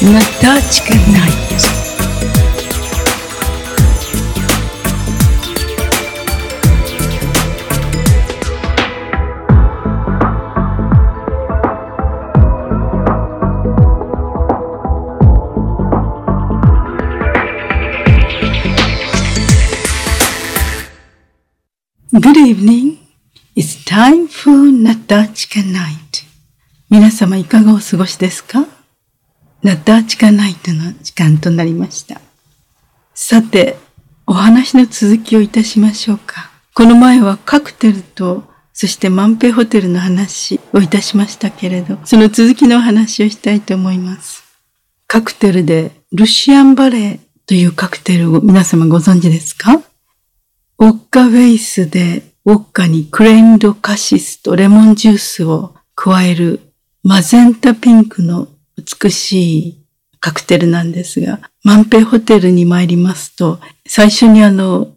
Natachka Night. Good evening. It's time for Natachka Night. 皆様いかがお過ごしですか？ナッターチカナイトの時間となりました。さて、お話の続きをいたしましょうか。この前はカクテルと、そしてマンペホテルの話をいたしましたけれど、その続きのお話をしたいと思います。カクテルでルシアンバレーというカクテルを皆様ご存知ですか？ウォッカベースでウォッカにクレインドカシスとレモンジュースを加えるマゼンタピンクの美しいカクテルなんですが、マンペイホテルに参りますと、最初にあの、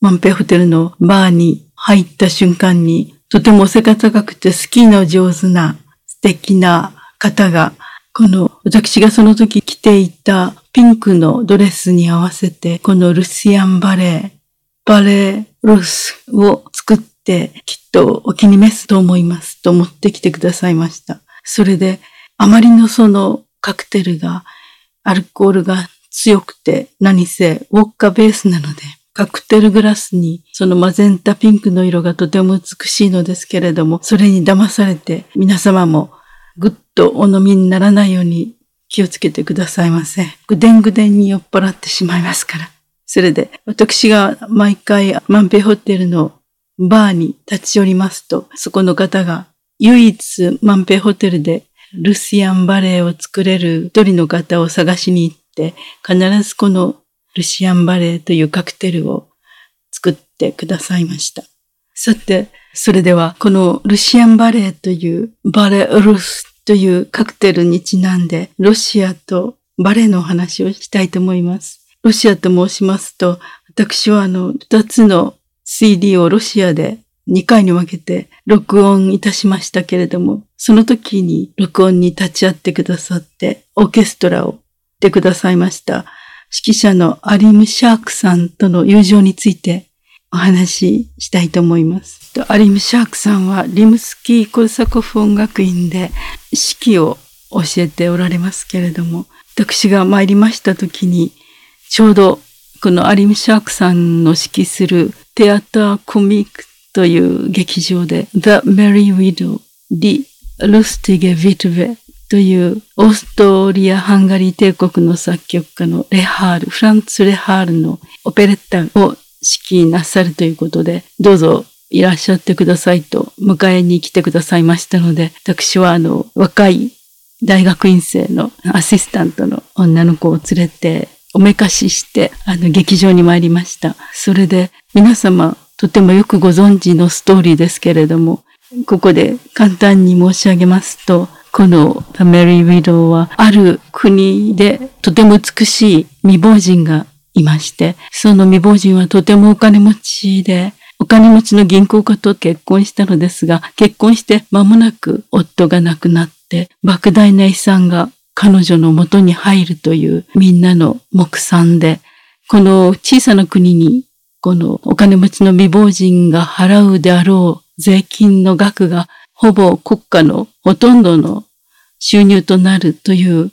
マンペイホテルのバーに入った瞬間に、とてもお背が高くてスキーの上手な素敵な方が、この私がその時着ていたピンクのドレスに合わせて、このルシアンバレー、バレーロスを作ってきっとお気に召すと思いますと持ってきてくださいました。それであまりのそのカクテルが、アルコールが強くて何せウォッカベースなので、カクテルグラスにそのマゼンタピンクの色がとても美しいのですけれども、それに騙されて皆様もぐっとお飲みにならないように気をつけてくださいませ。ぐでんぐでんに酔っ払ってしまいますから。それで私が毎回マンペホテルのバーに立ち寄りますと、そこの方が唯一マンペホテルでルシアンバレーを作れる一人の方を探しに行って、必ずこのルシアンバレーというカクテルを作ってくださいました。さて、それではこのルシアンバレーというバレールスというカクテルにちなんでロシアとバレーのお話をしたいと思います。ロシアと申しますと、私はあの二つの CD をロシアで2回に分けて録音いたしましたけれども、その時に録音に立ち会ってくださって、オーケストラをってくださいました。指揮者のアリム・シャークさんとの友情についてお話ししたいと思います。アリム・シャークさんはリムスキー・コルサコフ音楽院で指揮を教えておられますけれども、私が参りました時に、ちょうどこのアリム・シャークさんの指揮するテアター・コミックという劇場で The Merry Widow di Lustige Witwe というオーストリア・ハンガリー帝国の作曲家のレハール、フランツ・レハールのオペレッタを指揮なさるということで、どうぞいらっしゃってくださいと迎えに来てくださいましたので、私はあの若い大学院生のアシスタントの女の子を連れておめかししてあの劇場に参りました。それで皆様とてもよくご存知のストーリーですけれども、ここで簡単に申し上げますと、このファメリー・ウィドウはある国でとても美しい未亡人がいまして、その未亡人はとてもお金持ちで、お金持ちの銀行家と結婚したのですが、結婚して間もなく夫が亡くなって、莫大な遺産が彼女の元に入るというみんなの目算で、この小さな国にこのお金持ちの未亡人が払うであろう税金の額がほぼ国家のほとんどの収入となるという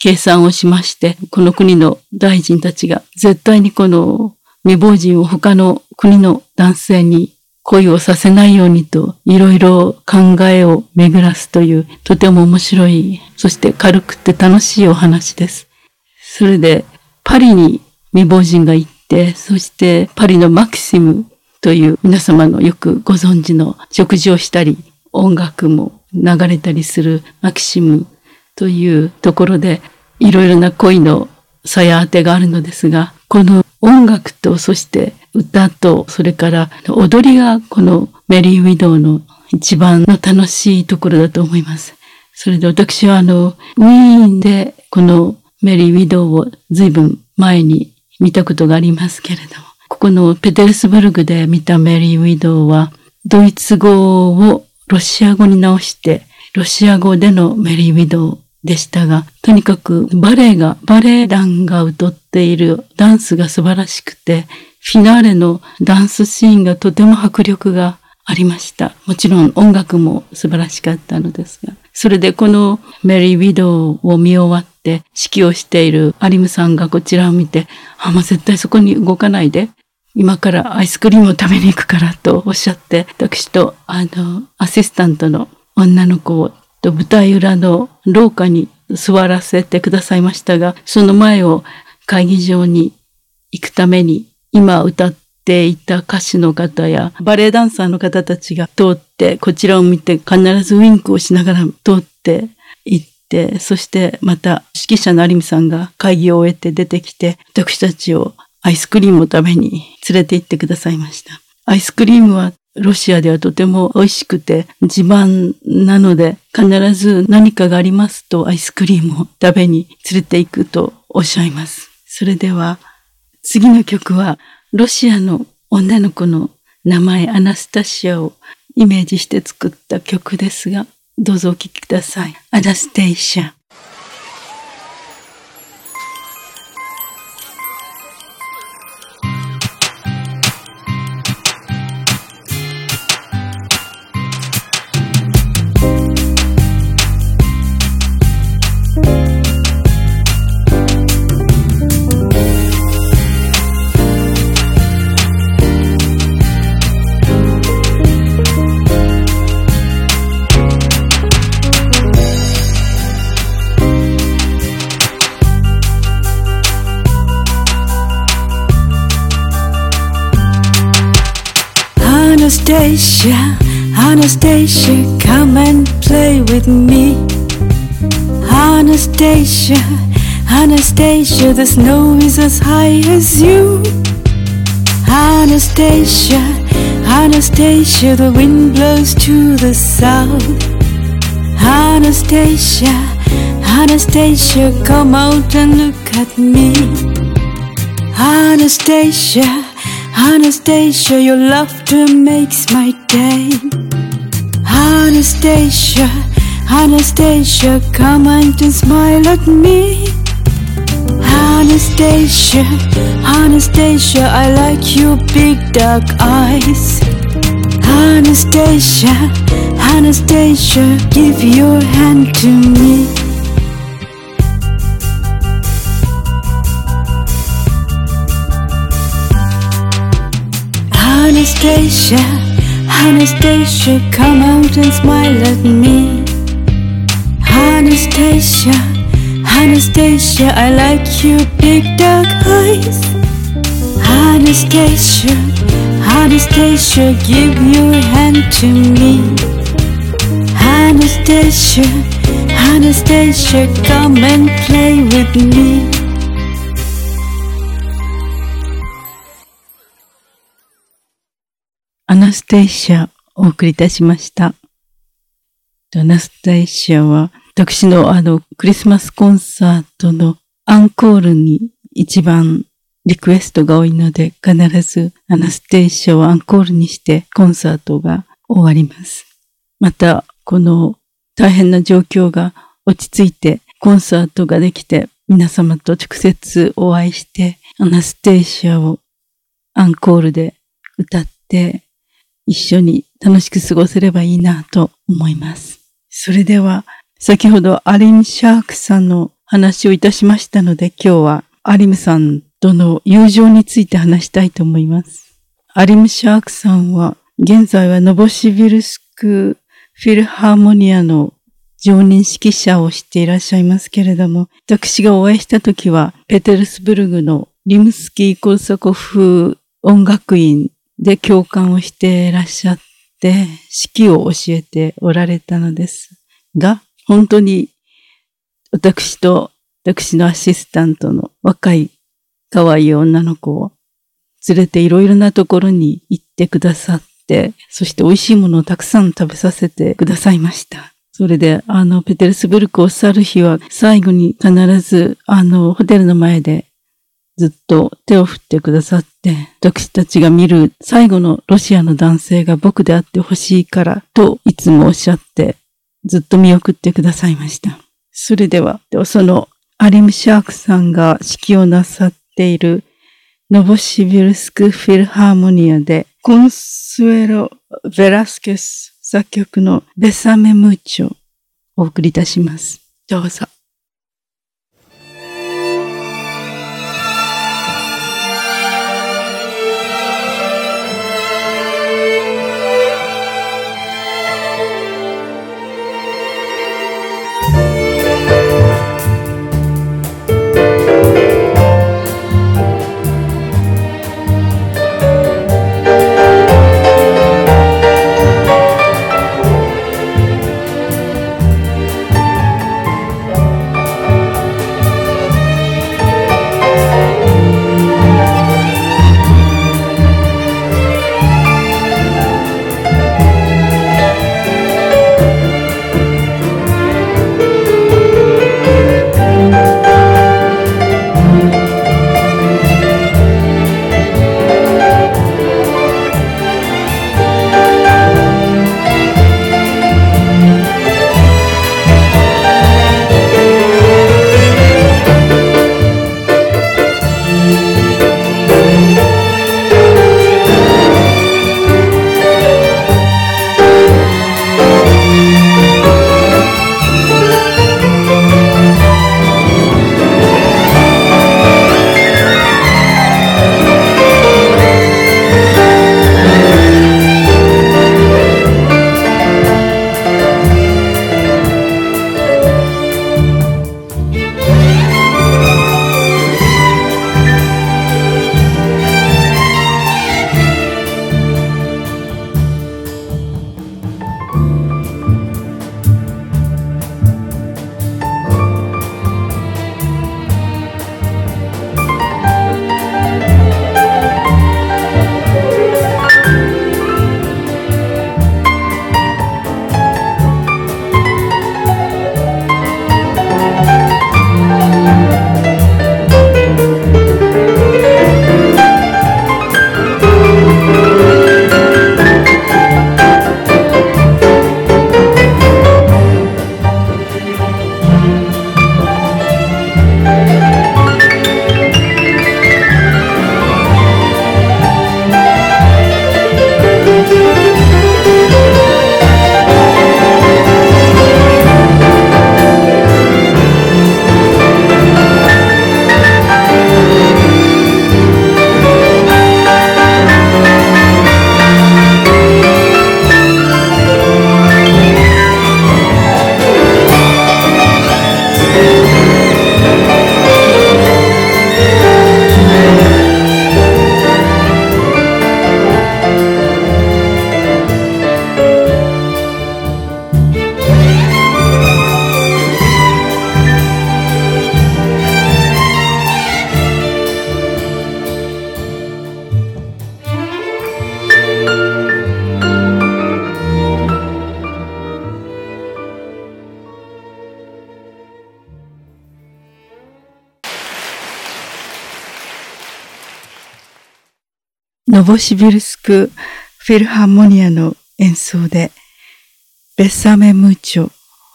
計算をしまして、この国の大臣たちが絶対にこの未亡人を他の国の男性に恋をさせないようにといろいろ考えを巡らすというとても面白い、そして軽くて楽しいお話です。それでパリに未亡人が行って、そしてパリのマキシムという皆様のよくご存知の食事をしたり、音楽も流れたりするマキシムというところで、いろいろな恋のさや当てがあるのですが、この音楽と、そして歌と、それから踊りがこのメリー・ウィドウの一番の楽しいところだと思います。それで私はあの、ウィーンでこのメリー・ウィドウを随分前に見たことがありますけれども、ここのペテルスブルグで見たメリー・ウィドウは、ドイツ語をロシア語に直してロシア語でのメリー・ウィドウでしたが、とにかくバレエが、バレエ団が歌っているダンスが素晴らしくて、フィナーレのダンスシーンがとても迫力がありました。もちろん音楽も素晴らしかったのですが。それでこのメリー・ウィドウを見終わって指揮をしているアリムさんがこちらを見て、あ、もう絶対そこに動かないで。今からアイスクリームを食べに行くからとおっしゃって、私とあの、アシスタントの女の子をと舞台裏の廊下に座らせてくださいましたが、その前を会議場に行くために今歌っていた歌手の方やバレエダンサーの方たちが通ってこちらを見て必ずウインクをしながら通って行って、そしてまた指揮者の有美さんが会議を終えて出てきて私たちをアイスクリームを食べに連れて行ってくださいました。アイスクリームはロシアではとても美味しくて自慢なので必ず何かがありますとアイスクリームを食べに連れて行くとおっしゃいます。それでは次の曲はロシアの女の子の名前アナスタシアをイメージして作った曲ですがどうぞお聞きください。アナステイシア。Anastasia, Anastasia, come and play with me. Anastasia, Anastasia, the snow is as high as you. Anastasia, Anastasia, the wind blows to the south. Anastasia, Anastasia, come out and look at me. Anastasia, Anastasia, your laughter makes my day. Anastasia, Anastasia, come and smile at me. Anastasia, Anastasia, I like your big dark eyes. Anastasia, Anastasia, give your hand to me. Anastasia, Anastasia, come out and smile at me. Anastasia, Anastasia, I like your big dark eyes. Anastasia, Anastasia, give your hand to me. Anastasia, Anastasia, come and play with me. アナステイシアをお送りいたしました。アナステイシアは私のあのクリスマスコンサートのアンコールに一番リクエストが多いので必ずアナステイシアをアンコールにしてコンサートが終わります。またこの大変な状況が落ち着いてコンサートができて皆様と直接お会いしてアナステイシアをアンコールで歌って一緒に楽しく過ごせればいいなと思います。それでは、先ほどアリム・シャークさんの話をいたしましたので、今日はアリムさんとの友情について話したいと思います。アリム・シャークさんは、現在はノボシビルスクフィルハーモニアの常任指揮者をしていらっしゃいますけれども、私がお会いした時は、ペテルスブルグのリムスキー・コルサコフ音楽院で共感をしていらっしゃって、式を教えておられたのですが、本当に私と私のアシスタントの若い可愛い女の子を連れていろいろなところに行ってくださって、そして美味しいものをたくさん食べさせてくださいました。それで、あの、ペテルスブルクを去る日は、最後に必ず、あの、ホテルの前でずっと手を振ってくださって、私たちが見る最後のロシアの男性が僕であってほしいからといつもおっしゃってずっと見送ってくださいました。それでは、そのアリム・シャークさんが指揮をなさっているノボシビルスク・フィルハーモニアでコンスエロ・ベラスケス作曲のベサメ・ムーチョをお送りいたします。どうぞ。ノボシビルスクフィルハーモニアの演奏でベッサメムーチョを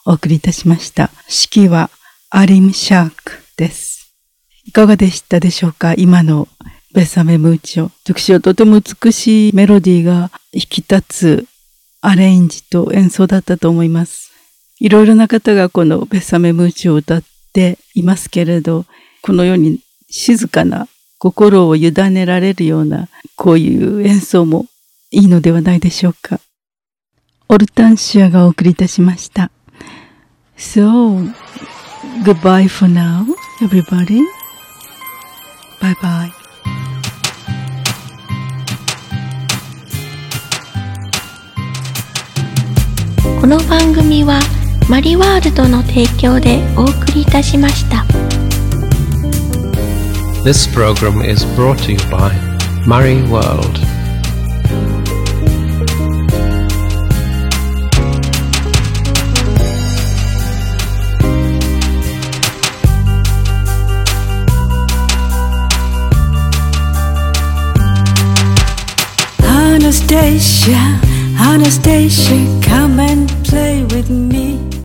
お送りいたしました。指揮はアリム・シャークです。いかがでしたでしょうか？今のベッサメムーチョ。私はとても美しいメロディーが引き立つアレンジと演奏だったと思います。いろいろな方がこのベッサメムーチョを歌っていますけれど、このように静かな心を委ねられるようなこういう演奏もいいのではないでしょうか。オルタンシアがお送りいたしました。So, goodbye for now, everybody. Bye bye. この番組はマリワールドの提供でお送りいたしました。This program is brought to you by Murray World. Anastasia Anastasia, come and play with me.